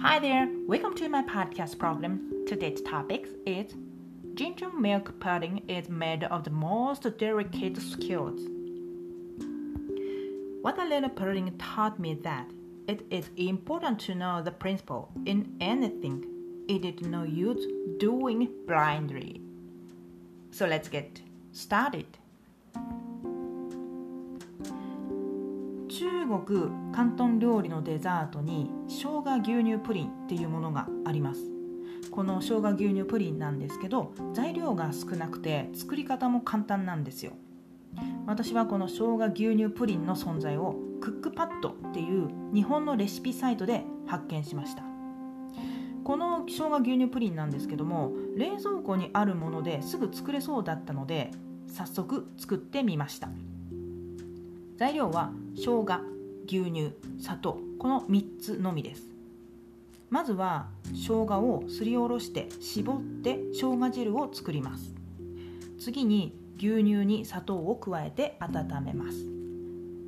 Hi there, welcome to my podcast program. Today's topic is Ginger milk pudding is made of the most delicate skills. What a little pudding taught me that it is important to know the principle in anything. It is no use doing blindly. So let's get started. 国広東料理のデザートに生姜牛乳プリンっていうものがあります。この生姜牛乳プリンなんですけど材料が少なくて作り方も簡単なんですよ。私はこの生姜牛乳プリンの存在をクックパッドっていう日本のレシピサイトで発見しました。この生姜牛乳プリンなんですけども冷蔵庫にあるものですぐ作れそうだったので早速作ってみました。材料は生姜牛乳砂糖この3つのみです。まずは生姜をすりおろして絞って生姜汁を作ります。次に牛乳に砂糖を加えて温めます。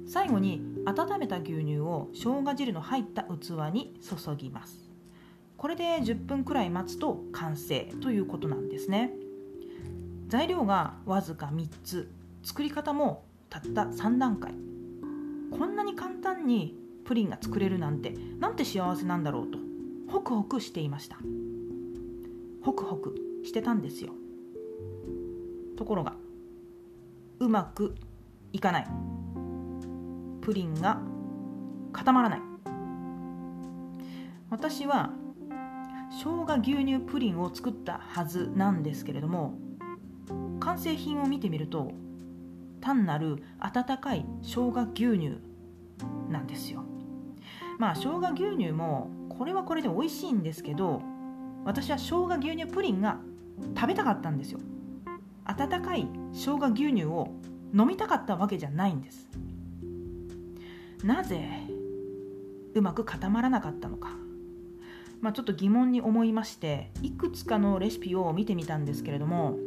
最後に温めた牛乳を生姜汁の入った器に注ぎます。これで10分くらい待つと完成ということなんですね。材料がわずか3つ。作り方もたった3段階。こんなに簡単にプリンが作れるなんてなんて幸せなんだろうとホクホクしていました。ホクホクしてたんですよ。ところがうまくいかない。プリンが固まらない。私は生姜牛乳プリンを作ったはずなんですけれども完成品を見てみると単なる温かい生姜牛乳なんですよ。まあ生姜牛乳もこれはこれで美味しいんですけど私は生姜牛乳プリンが食べたかったんですよ。温かい生姜牛乳を飲みたかったわけじゃないんです。なぜうまく固まらなかったのか。まあ、ちょっと疑問に思いましていくつかのレシピを見てみたんですけれども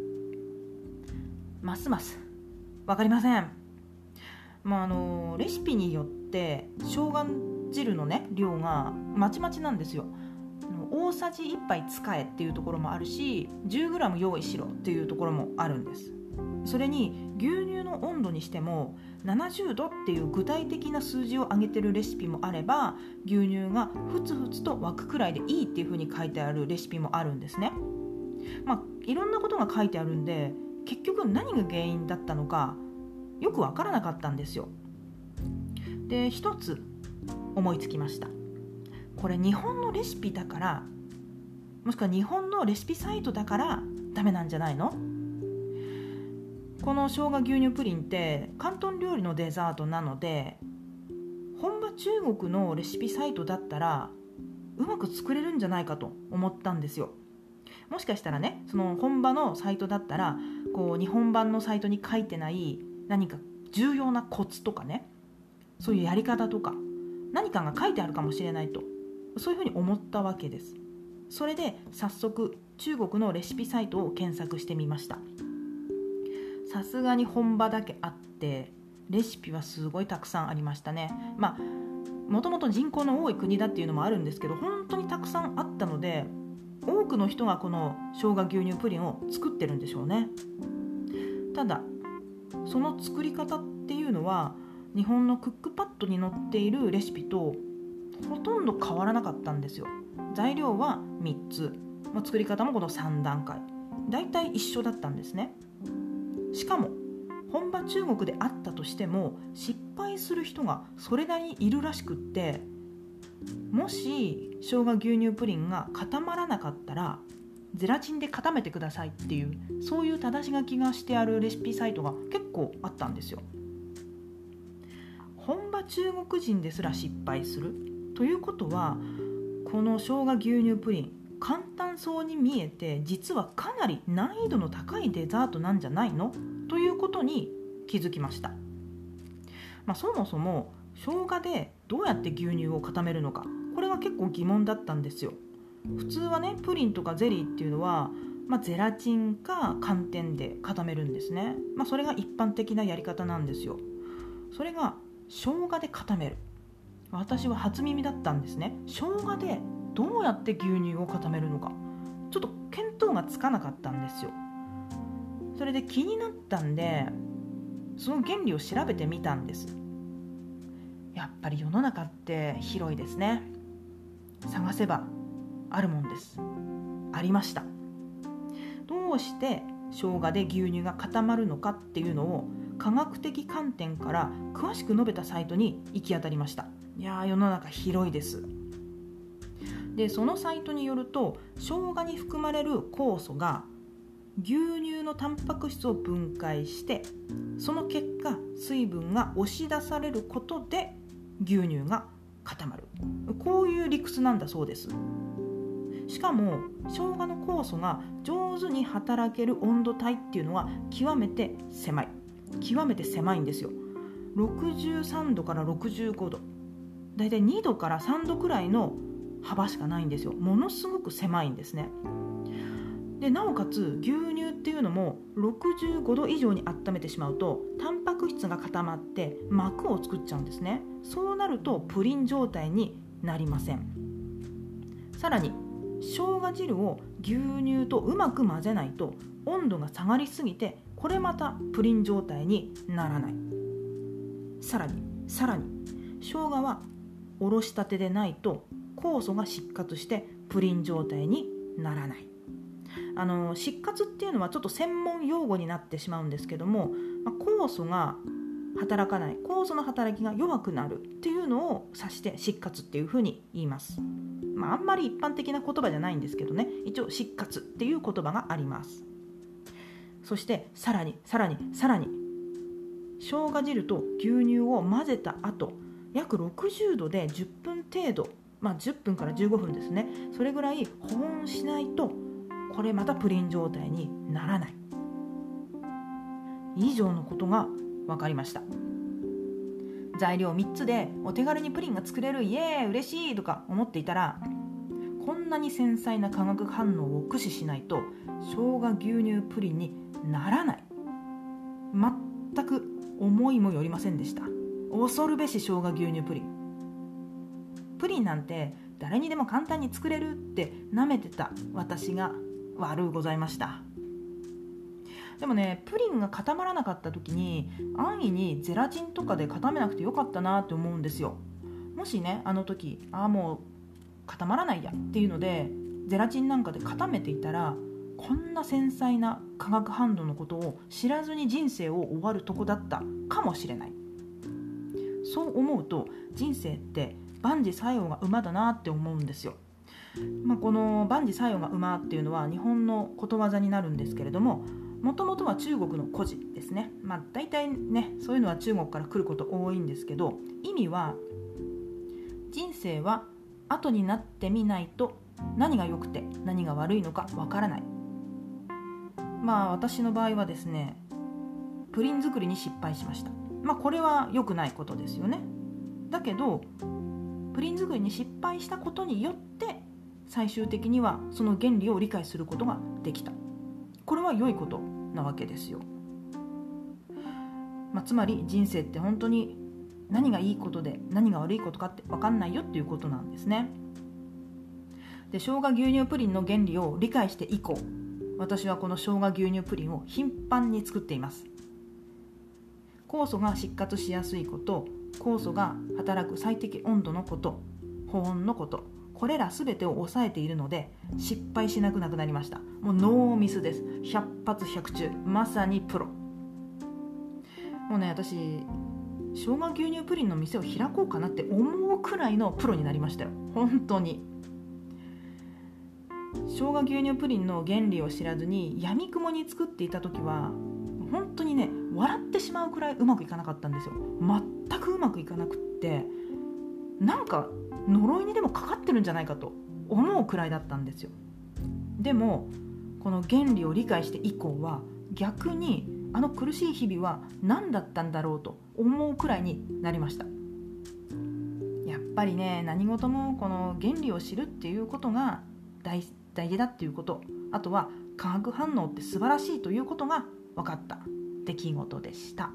ますます分かりません、まあ、あのレシピによって生姜汁のね量がまちまちなんですよ。大さじ1杯使えっていうところもあるし 10g 用意しろっていうところもあるんです。それに牛乳の温度にしても70度っていう具体的な数字を上げてるレシピもあれば牛乳がふつふつと沸くくらいでいいっていうふうに書いてあるレシピもあるんですね。まあいろんなことが書いてあるんで結局何が原因だったのかよく分からなかったんですよ。で一つ思いつきました。これ日本のレシピだからもしくは日本のレシピサイトだからダメなんじゃないの？この生姜牛乳プリンって広東料理のデザートなので本場中国のレシピサイトだったらうまく作れるんじゃないかと思ったんですよ。もしかしたらねその本場のサイトだったらこう日本版のサイトに書いてない何か重要なコツとかねそういうやり方とか何かが書いてあるかもしれないとそういうふうに思ったわけです。それで早速中国のレシピサイトを検索してみました。さすがに本場だけあってレシピはすごいたくさんありましたね。まあもともと人口の多い国だっていうのもあるんですけど本当にたくさんあったので多くの人がこの生姜牛乳プリンを作ってるんでしょうね。ただその作り方っていうのは日本のクックパッドに載っているレシピとほとんど変わらなかったんですよ。材料は3つ、まあ、作り方もこの3段階。大体一緒だったんですね。しかも本場中国であったとしても失敗する人がそれなりにいるらしくってもし生姜牛乳プリンが固まらなかったらゼラチンで固めてくださいっていうそういう正し書きがしてあるレシピサイトが結構あったんですよ。本場中国人ですら失敗する。ということはこの生姜牛乳プリン簡単そうに見えて実はかなり難易度の高いデザートなんじゃないの？ということに気づきました、まあ、そもそも生姜でどうやって牛乳を固めるのか。これが結構疑問だったんですよ。普通はねプリンとかゼリーっていうのは、まあ、ゼラチンか寒天で固めるんですね、まあ、それが一般的なやり方なんですよ。それが生姜で固める。私は初耳だったんですね。生姜でどうやって牛乳を固めるのか。ちょっと見当がつかなかったんですよ。それで気になったんでその原理を調べてみたんです。やっぱり世の中って広いですね。探せばあるもんです。ありました。どうして生姜で牛乳が固まるのかっていうのを科学的観点から詳しく述べたサイトに行き当たりました。いや世の中広いです。でそのサイトによると生姜に含まれる酵素が牛乳のタンパク質を分解してその結果水分が押し出されることで牛乳が固まる。こういう理屈なんだそうです。しかも生姜の酵素が上手に働ける温度帯っていうのは極めて狭い。極めて狭いんですよ。63度から65度だいたい2度から3度くらいの幅しかないんですよ。ものすごく狭いんですね。でなおかつ牛乳っていうのも65度以上に温めてしまうとタンパク質が固まって膜を作っちゃうんですね。そうなるとプリン状態になりません。さらに生姜汁を牛乳とうまく混ぜないと温度が下がりすぎてこれまたプリン状態にならない。さらにさらに生姜はおろしたてでないと酵素が失活してプリン状態にならない。あの失活っていうのはちょっと専門用語になってしまうんですけども、まあ、酵素が働かない。酵素の働きが弱くなるっていうのを指して失活っていうふうに言います、まあ、あんまり一般的な言葉じゃないんですけどね。一応失活っていう言葉があります。そしてさらにさらにさらに。生姜汁と牛乳を混ぜた後約60度で10分程度。まあ、10分から15分ですね。それぐらい保温しないとこれまたプリン状態にならない。以上のことが分かりました。材料3つでお手軽にプリンが作れるイエーイ嬉しいとか思っていたらこんなに繊細な化学反応を駆使しないと生姜牛乳プリンにならない。全く思いもよりませんでした。恐るべし生姜牛乳プリン。プリンなんて誰にでも簡単に作れるって舐めてた私が悪うございました。でもねプリンが固まらなかった時に安易にゼラチンとかで固めなくてよかったなって思うんですよ。もしねあの時ああもう固まらないやっていうのでゼラチンなんかで固めていたらこんな繊細な化学反応のことを知らずに人生を終わるとこだったかもしれない。そう思うと人生って万事作用が馬だなって思うんですよ。まあ、この万事作用が馬っていうのは日本のことわざになるんですけれどももともとは中国の故事ですね、まあ、大体ねそういうのは中国から来ること多いんですけど意味は人生は後になってみないと何が良くて何が悪いのかわからない。まあ私の場合はですねプリン作りに失敗しました。まあこれは良くないことですよね。だけどプリン作りに失敗したことによって最終的にはその原理を理解することができた。これは良いことなわけですよ、まあ、つまり人生って本当に何がいいことで何が悪いことかって分かんないよっていうことなんですね。で生姜牛乳プリンの原理を理解して以降私はこの生姜牛乳プリンを頻繁に作っています。酵素が失活しやすいこと酵素が働く最適温度のこと保温のこと。これら全てを抑えているので失敗しなくなくなりました。もうノーミスです。100発100中。まさにプロ。もうね私生姜牛乳プリンの店を開こうかなって思うくらいのプロになりましたよ。本当に。生姜牛乳プリンの原理を知らずにやみくもに作っていた時は本当にね笑ってしまうくらいうまくいかなかったんですよ。全くうまくいかなくって。なんか呪いにでもかかってるんじゃないかと思うくらいだったんですよ。でもこの原理を理解して以降は逆にあの苦しい日々は何だったんだろうと思うくらいになりました。やっぱりね何事もこの原理を知るっていうことが大大事だっていうこと。あとは化学反応って素晴らしいということが分かった出来事でした。